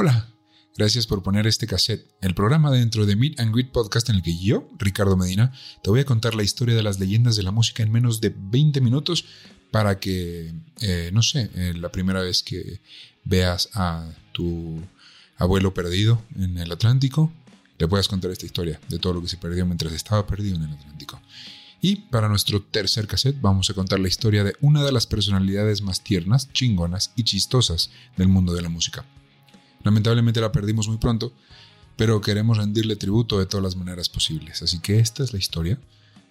Hola, gracias por poner este cassette, el programa dentro de Meet and Greet Podcast en el que yo, Ricardo Medina, te voy a contar la historia de las leyendas de la música en menos de 20 minutos para que, eh, no sé, eh, la primera vez que veas a tu abuelo perdido en el Atlántico, le puedas contar esta historia de todo lo que se perdió mientras estaba perdido en el Atlántico. Y para nuestro tercer cassette vamos a contar la historia de una de las personalidades más tiernas, chingonas y chistosas del mundo de la música. Lamentablemente la perdimos muy pronto, pero queremos rendirle tributo de todas las maneras posibles. Así que esta es la historia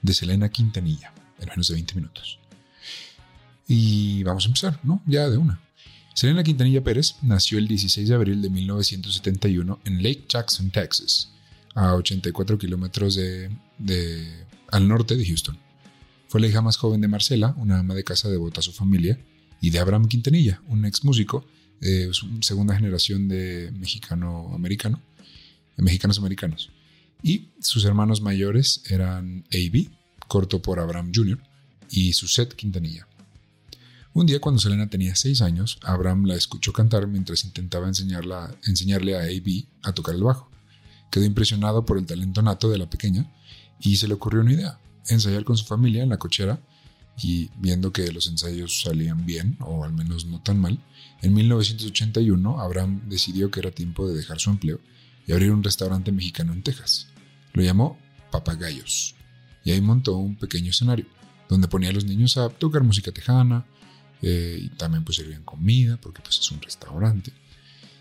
de Selena Quintanilla, en menos de 20 minutos. Y vamos a empezar, ¿no? Ya de una. Selena Quintanilla Pérez nació el 16 de abril de 1971 en Lake Jackson, Texas, a 84 kilómetros de, al norte de Houston. Fue la hija más joven de Marcela, una ama de casa devota a su familia, y de Abraham Quintanilla, un ex músico eh, segunda generación de mexicano-americano, de mexicanos americanos. Y sus hermanos mayores eran A.B., corto por Abraham Jr., y Suset Quintanilla. Un día cuando Selena tenía seis años, Abraham la escuchó cantar mientras intentaba enseñarla, enseñarle a A.B. a tocar el bajo. Quedó impresionado por el talento nato de la pequeña y se le ocurrió una idea, ensayar con su familia en la cochera y viendo que los ensayos salían bien, o al menos no tan mal, en 1981 Abraham decidió que era tiempo de dejar su empleo y abrir un restaurante mexicano en Texas. Lo llamó Papagayos y ahí montó un pequeño escenario donde ponía a los niños a tocar música tejana eh, y también pues servían comida porque pues es un restaurante.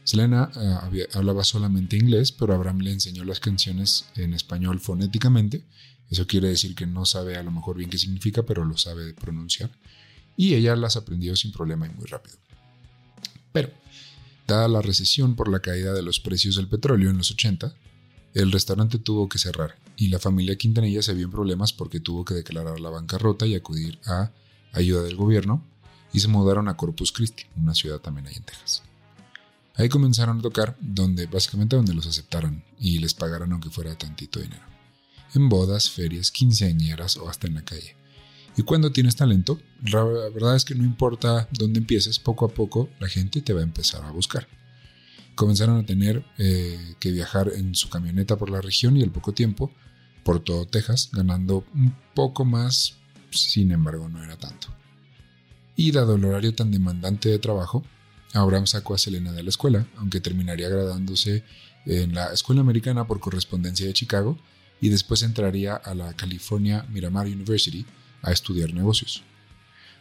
Selena eh, hablaba solamente inglés, pero Abraham le enseñó las canciones en español fonéticamente eso quiere decir que no sabe a lo mejor bien qué significa, pero lo sabe pronunciar. Y ella las aprendió sin problema y muy rápido. Pero, dada la recesión por la caída de los precios del petróleo en los 80, el restaurante tuvo que cerrar y la familia Quintanilla se vio en problemas porque tuvo que declarar la bancarrota y acudir a ayuda del gobierno y se mudaron a Corpus Christi, una ciudad también ahí en Texas. Ahí comenzaron a tocar donde básicamente donde los aceptaran y les pagaran aunque fuera tantito dinero en bodas, ferias, quinceañeras o hasta en la calle. Y cuando tienes talento, la verdad es que no importa dónde empieces, poco a poco la gente te va a empezar a buscar. Comenzaron a tener eh, que viajar en su camioneta por la región y al poco tiempo por todo Texas, ganando un poco más, sin embargo no era tanto. Y dado el horario tan demandante de trabajo, Abraham sacó a Selena de la escuela, aunque terminaría graduándose en la Escuela Americana por Correspondencia de Chicago y después entraría a la California Miramar University a estudiar negocios.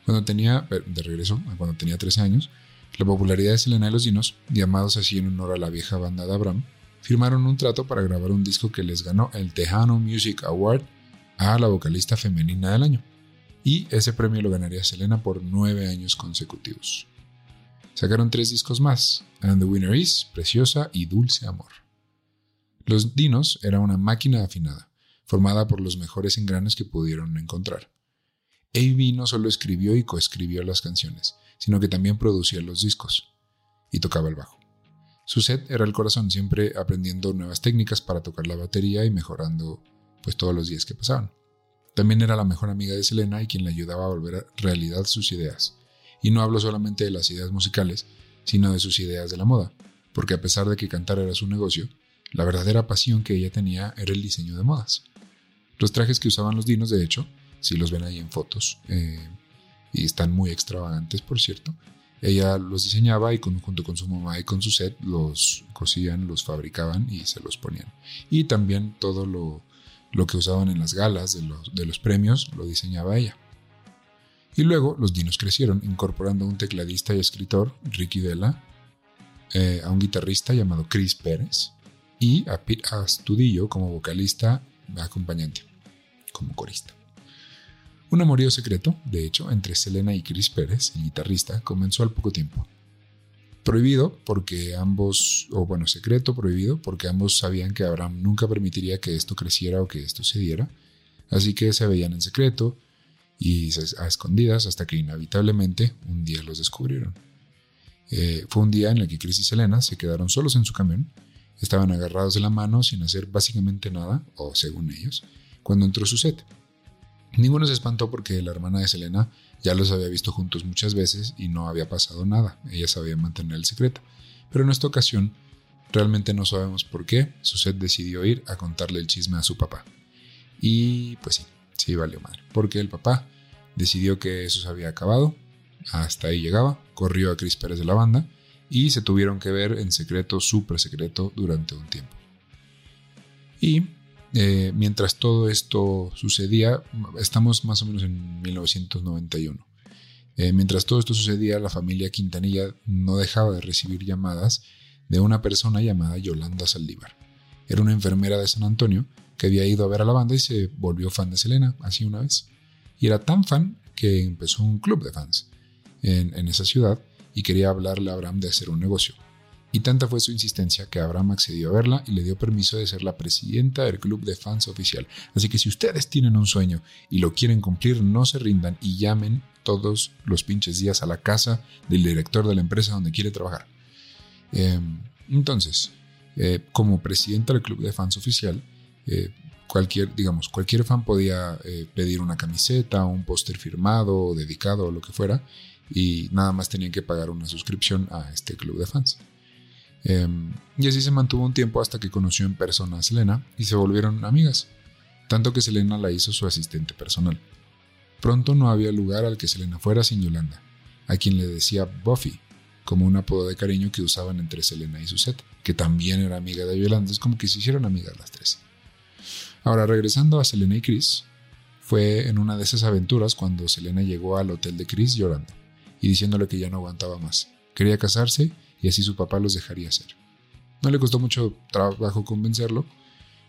Cuando tenía, de regreso, cuando tenía 13 años, la popularidad de Selena y los Dinos, llamados así en honor a la vieja banda de Abraham, firmaron un trato para grabar un disco que les ganó el Tejano Music Award a la vocalista femenina del año. Y ese premio lo ganaría Selena por nueve años consecutivos. Sacaron tres discos más, And the Winner Is, Preciosa y Dulce Amor. Los dinos era una máquina afinada, formada por los mejores engranes que pudieron encontrar. A.B. no solo escribió y coescribió las canciones, sino que también producía los discos y tocaba el bajo. Su set era el corazón, siempre aprendiendo nuevas técnicas para tocar la batería y mejorando pues todos los días que pasaban. También era la mejor amiga de Selena y quien le ayudaba a volver a realidad sus ideas. Y no hablo solamente de las ideas musicales, sino de sus ideas de la moda, porque a pesar de que cantar era su negocio, la verdadera pasión que ella tenía era el diseño de modas. Los trajes que usaban los dinos, de hecho, si los ven ahí en fotos, eh, y están muy extravagantes, por cierto, ella los diseñaba y junto con su mamá y con su set los cosían, los fabricaban y se los ponían. Y también todo lo, que usaban en las galas de los, de los premios lo diseñaba ella. Y luego los dinos crecieron, incorporando a un tecladista y escritor, Ricky Della, eh, a un guitarrista llamado Chris Pérez, y a Pete Astudillo como vocalista acompañante, como corista. Un amorío secreto, de hecho, entre Selena y Chris Pérez, el guitarrista, comenzó al poco tiempo. Prohibido porque ambos, o bueno, secreto prohibido porque ambos sabían que Abraham nunca permitiría que esto creciera o que esto se diera, así que se veían en secreto y a escondidas hasta que inevitablemente un día los descubrieron. Eh, fue un día en el que Chris y Selena se quedaron solos en su camión Estaban agarrados de la mano sin hacer básicamente nada, o según ellos, cuando entró su set. Ninguno se espantó porque la hermana de Selena ya los había visto juntos muchas veces y no había pasado nada. Ella sabía mantener el secreto. Pero en esta ocasión, realmente no sabemos por qué, Suset decidió ir a contarle el chisme a su papá. Y pues sí, sí valió madre. Porque el papá decidió que eso se había acabado. Hasta ahí llegaba. Corrió a Chris Pérez de la banda. Y se tuvieron que ver en secreto, súper secreto, durante un tiempo. Y eh, mientras todo esto sucedía, estamos más o menos en 1991. Eh, mientras todo esto sucedía, la familia Quintanilla no dejaba de recibir llamadas de una persona llamada Yolanda Saldívar. Era una enfermera de San Antonio que había ido a ver a la banda y se volvió fan de Selena, así una vez. Y era tan fan que empezó un club de fans en, en esa ciudad y quería hablarle a Abraham de hacer un negocio y tanta fue su insistencia que Abraham accedió a verla y le dio permiso de ser la presidenta del club de fans oficial. Así que si ustedes tienen un sueño y lo quieren cumplir, no se rindan y llamen todos los pinches días a la casa del director de la empresa donde quiere trabajar. Em, entonces, eh, como presidenta del club de fans oficial, eh, cualquier, digamos, cualquier fan podía eh, pedir una camiseta, un póster firmado, dedicado o lo que fuera, y nada más tenían que pagar una suscripción a este club de fans. Em, y así se mantuvo un tiempo hasta que conoció en persona a Selena y se volvieron amigas, tanto que Selena la hizo su asistente personal. Pronto no había lugar al que Selena fuera sin Yolanda, a quien le decía Buffy, como un apodo de cariño que usaban entre Selena y Suzette, que también era amiga de Yolanda, es como que se hicieron amigas las tres. Ahora, regresando a Selena y Chris, fue en una de esas aventuras cuando Selena llegó al hotel de Chris llorando y diciéndole que ya no aguantaba más. Quería casarse y así su papá los dejaría hacer. No le costó mucho trabajo convencerlo.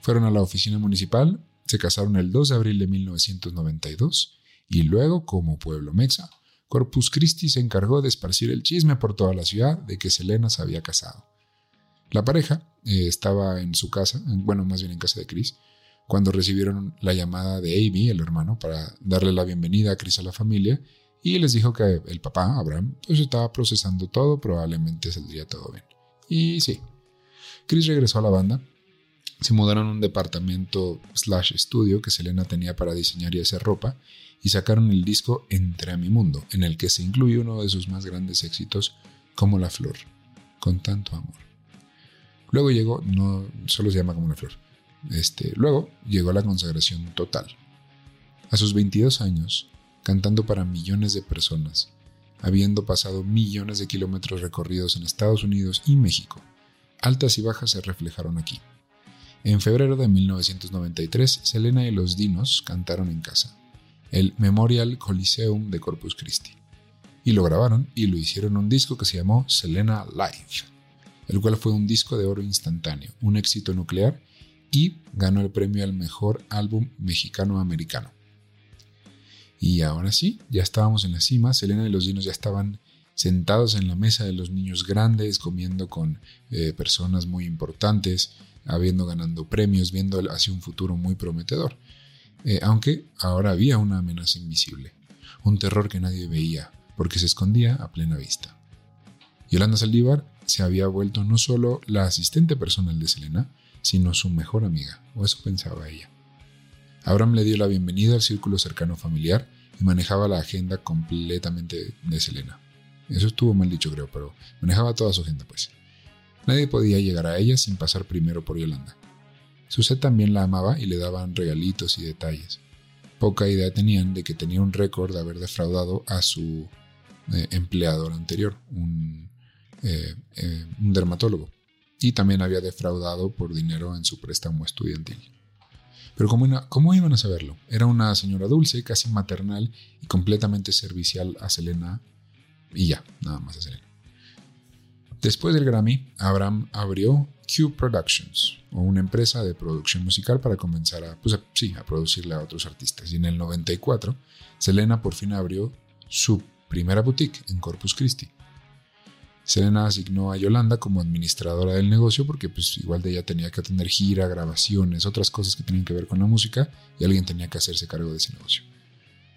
Fueron a la oficina municipal, se casaron el 2 de abril de 1992 y luego, como pueblo mexa, Corpus Christi se encargó de esparcir el chisme por toda la ciudad de que Selena se había casado. La pareja eh, estaba en su casa, bueno, más bien en casa de Chris, cuando recibieron la llamada de Amy, el hermano, para darle la bienvenida a Chris a la familia y les dijo que el papá, Abraham, pues estaba procesando todo, probablemente saldría todo bien. Y sí, Chris regresó a la banda, se mudaron a un departamento slash estudio que Selena tenía para diseñar y hacer ropa y sacaron el disco Entre a mi mundo, en el que se incluye uno de sus más grandes éxitos, como La Flor, con tanto amor. Luego llegó, no solo se llama como La Flor, este, luego llegó la consagración total. A sus 22 años, cantando para millones de personas, habiendo pasado millones de kilómetros recorridos en Estados Unidos y México. Altas y bajas se reflejaron aquí. En febrero de 1993, Selena y los Dinos cantaron en casa, el Memorial Coliseum de Corpus Christi, y lo grabaron y lo hicieron un disco que se llamó Selena Live, el cual fue un disco de oro instantáneo, un éxito nuclear y ganó el premio al mejor álbum mexicano-americano. Y ahora sí, ya estábamos en la cima, Selena y los dinos ya estaban sentados en la mesa de los niños grandes, comiendo con eh, personas muy importantes, habiendo ganando premios, viendo hacia un futuro muy prometedor. Eh, aunque ahora había una amenaza invisible, un terror que nadie veía, porque se escondía a plena vista. Yolanda Saldívar se había vuelto no solo la asistente personal de Selena, sino su mejor amiga, o eso pensaba ella. Abraham le dio la bienvenida al círculo cercano familiar y manejaba la agenda completamente de Selena. Eso estuvo mal dicho, creo, pero manejaba toda su agenda, pues. Nadie podía llegar a ella sin pasar primero por Yolanda. Suset también la amaba y le daban regalitos y detalles. Poca idea tenían de que tenía un récord de haber defraudado a su eh, empleador anterior, eh, eh, un dermatólogo, y también había defraudado por dinero en su préstamo estudiantil. Pero ¿cómo, iban a saberlo? Era una señora dulce, casi maternal y completamente servicial a Selena y ya, nada más a Selena. Después del Grammy, Abraham abrió Q Productions, o una empresa de producción musical para comenzar a, pues, a producirle a otros artistas. Y en el 94, Selena por fin abrió su primera boutique en Corpus Christi. Selena asignó a Yolanda como administradora del negocio porque pues igual de ella tenía que atender gira, grabaciones, otras cosas que tenían que ver con la música y alguien tenía que hacerse cargo de ese negocio.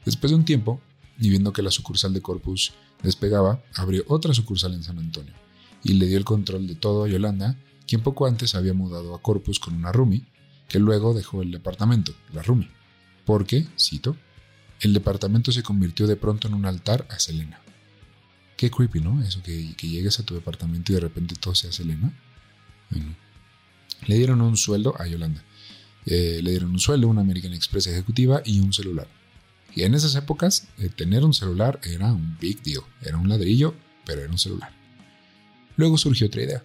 Después de un tiempo, y viendo que la sucursal de Corpus despegaba, abrió otra sucursal en San Antonio y le dio el control de todo a Yolanda, quien poco antes había mudado a Corpus con una roomie que luego dejó el departamento, la Rumi, porque, cito, el departamento se convirtió de pronto en un altar a Selena. Qué creepy, ¿no? Eso, que, llegues a tu departamento y de repente todo sea Selena. Le dieron un sueldo a Yolanda. Eh, le dieron un sueldo, una American Express ejecutiva y un celular. Y en esas épocas, eh, tener un celular era un big deal. Era un ladrillo, pero era un celular. Luego surgió otra idea.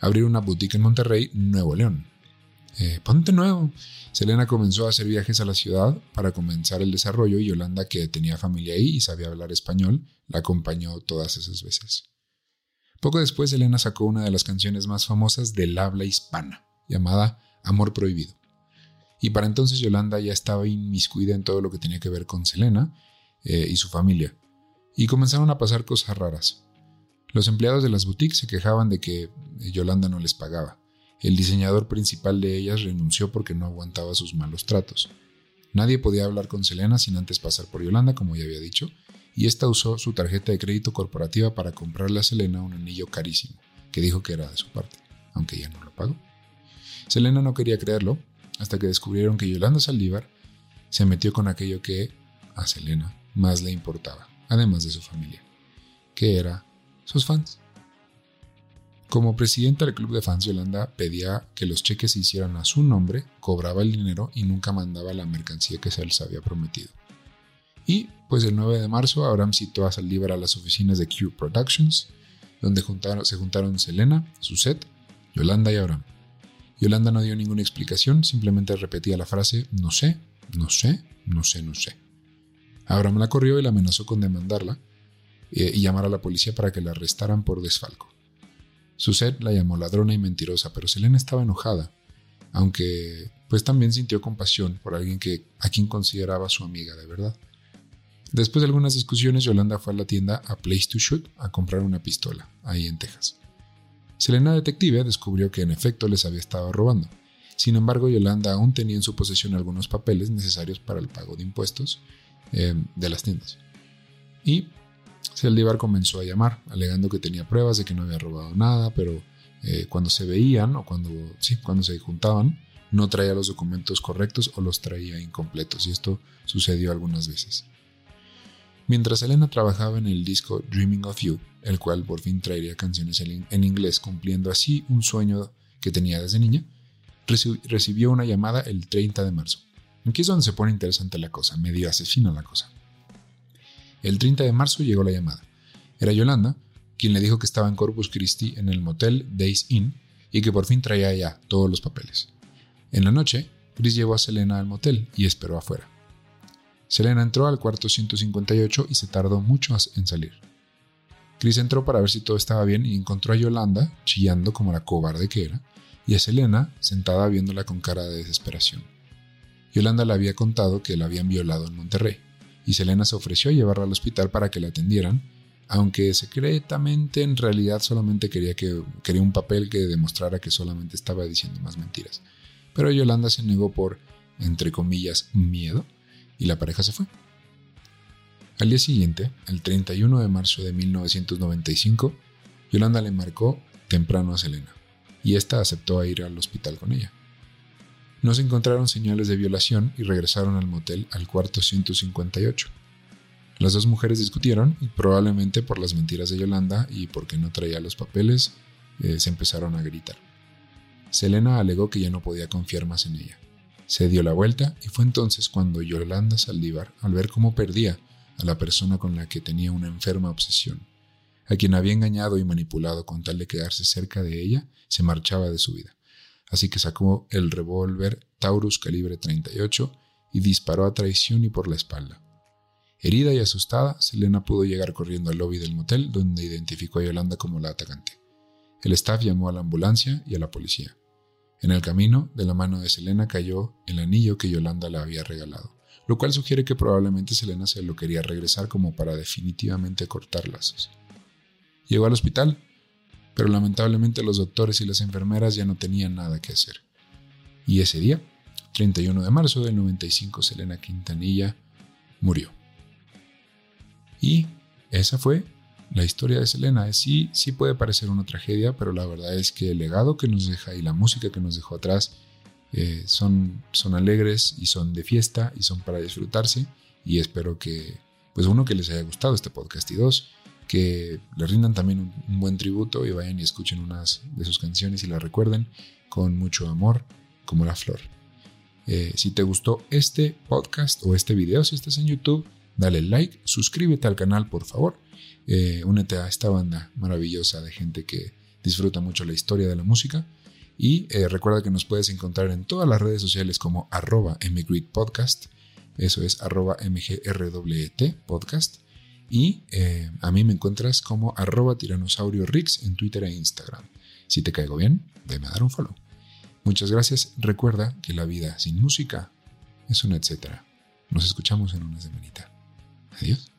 Abrir una boutique en Monterrey, Nuevo León. Eh, ponte nuevo. Selena comenzó a hacer viajes a la ciudad para comenzar el desarrollo y Yolanda, que tenía familia ahí y sabía hablar español, la acompañó todas esas veces. Poco después, Selena sacó una de las canciones más famosas del habla hispana, llamada Amor Prohibido. Y para entonces Yolanda ya estaba inmiscuida en todo lo que tenía que ver con Selena eh, y su familia. Y comenzaron a pasar cosas raras. Los empleados de las boutiques se quejaban de que Yolanda no les pagaba. El diseñador principal de ellas renunció porque no aguantaba sus malos tratos. Nadie podía hablar con Selena sin antes pasar por Yolanda, como ya había dicho, y esta usó su tarjeta de crédito corporativa para comprarle a Selena un anillo carísimo, que dijo que era de su parte, aunque ella no lo pagó. Selena no quería creerlo, hasta que descubrieron que Yolanda Saldívar se metió con aquello que a Selena más le importaba, además de su familia, que era sus fans. Como presidenta del club de fans, Yolanda pedía que los cheques se hicieran a su nombre, cobraba el dinero y nunca mandaba la mercancía que se les había prometido. Y, pues el 9 de marzo, Abraham citó a Saldívar a las oficinas de Q Productions, donde se juntaron Selena, Suset, Yolanda y Abraham. Yolanda no dio ninguna explicación, simplemente repetía la frase no sé, no sé, no sé, no sé. Abraham la corrió y la amenazó con demandarla eh, y llamar a la policía para que la arrestaran por desfalco. Suset la llamó ladrona y mentirosa, pero Selena estaba enojada, aunque pues también sintió compasión por alguien que a quien consideraba su amiga de verdad. Después de algunas discusiones, Yolanda fue a la tienda a Place to Shoot a comprar una pistola, ahí en Texas. Selena Detective descubrió que en efecto les había estado robando. Sin embargo, Yolanda aún tenía en su posesión algunos papeles necesarios para el pago de impuestos eh, de las tiendas. Y Saldívar comenzó a llamar, alegando que tenía pruebas de que no había robado nada, pero eh, cuando se veían o cuando, sí, cuando se juntaban, no traía los documentos correctos o los traía incompletos, y esto sucedió algunas veces. Mientras Elena trabajaba en el disco Dreaming of You, el cual por fin traería canciones en inglés, cumpliendo así un sueño que tenía desde niña, recibió una llamada el 30 de marzo. Aquí es donde se pone interesante la cosa, medio asesina la cosa. El 30 de marzo llegó la llamada. Era Yolanda, quien le dijo que estaba en Corpus Christi en el motel Days Inn y que por fin traía ya todos los papeles. En la noche, Chris llevó a Selena al motel y esperó afuera. Selena entró al cuarto 158 y se tardó mucho en salir. Chris entró para ver si todo estaba bien y encontró a Yolanda chillando como la cobarde que era y a Selena sentada viéndola con cara de desesperación. Yolanda le había contado que la habían violado en Monterrey y Selena se ofreció a llevarla al hospital para que la atendieran, aunque secretamente en realidad solamente quería, que, quería un papel que demostrara que solamente estaba diciendo más mentiras. Pero Yolanda se negó por, entre comillas, miedo, y la pareja se fue. Al día siguiente, el 31 de marzo de 1995, Yolanda le marcó temprano a Selena, y ésta aceptó a ir al hospital con ella. No se encontraron señales de violación y regresaron al motel al cuarto 158. Las dos mujeres discutieron y probablemente por las mentiras de Yolanda y porque no traía los papeles, eh, se empezaron a gritar. Selena alegó que ya no podía confiar más en ella. Se dio la vuelta y fue entonces cuando Yolanda Saldívar, al ver cómo perdía a la persona con la que tenía una enferma obsesión, a quien había engañado y manipulado con tal de quedarse cerca de ella, se marchaba de su vida así que sacó el revólver Taurus calibre 38 y disparó a traición y por la espalda. Herida y asustada, Selena pudo llegar corriendo al lobby del motel donde identificó a Yolanda como la atacante. El staff llamó a la ambulancia y a la policía. En el camino, de la mano de Selena cayó el anillo que Yolanda le había regalado, lo cual sugiere que probablemente Selena se lo quería regresar como para definitivamente cortar lazos. Llegó al hospital pero lamentablemente los doctores y las enfermeras ya no tenían nada que hacer. Y ese día, 31 de marzo del 95, Selena Quintanilla murió. Y esa fue la historia de Selena. Sí, sí puede parecer una tragedia, pero la verdad es que el legado que nos deja y la música que nos dejó atrás Eh, son, son alegres y son de fiesta y son para disfrutarse y espero que, pues uno, que les haya gustado este podcast y dos, que le rindan también un, buen tributo y vayan y escuchen unas de sus canciones y las recuerden con mucho amor como la flor. Eh, si te gustó este podcast o este video, si estás en YouTube, dale like, suscríbete al canal por favor, eh, únete a esta banda maravillosa de gente que disfruta mucho la historia de la música. Y eh, recuerda que nos puedes encontrar en todas las redes sociales como arroba Podcast, eso es arroba podcast y eh, a mí me encuentras como arroba tiranosaurio rix en Twitter e Instagram. Si te caigo bien, a dar un follow. Muchas gracias. Recuerda que la vida sin música es un etcétera. Nos escuchamos en una semanita. Adiós.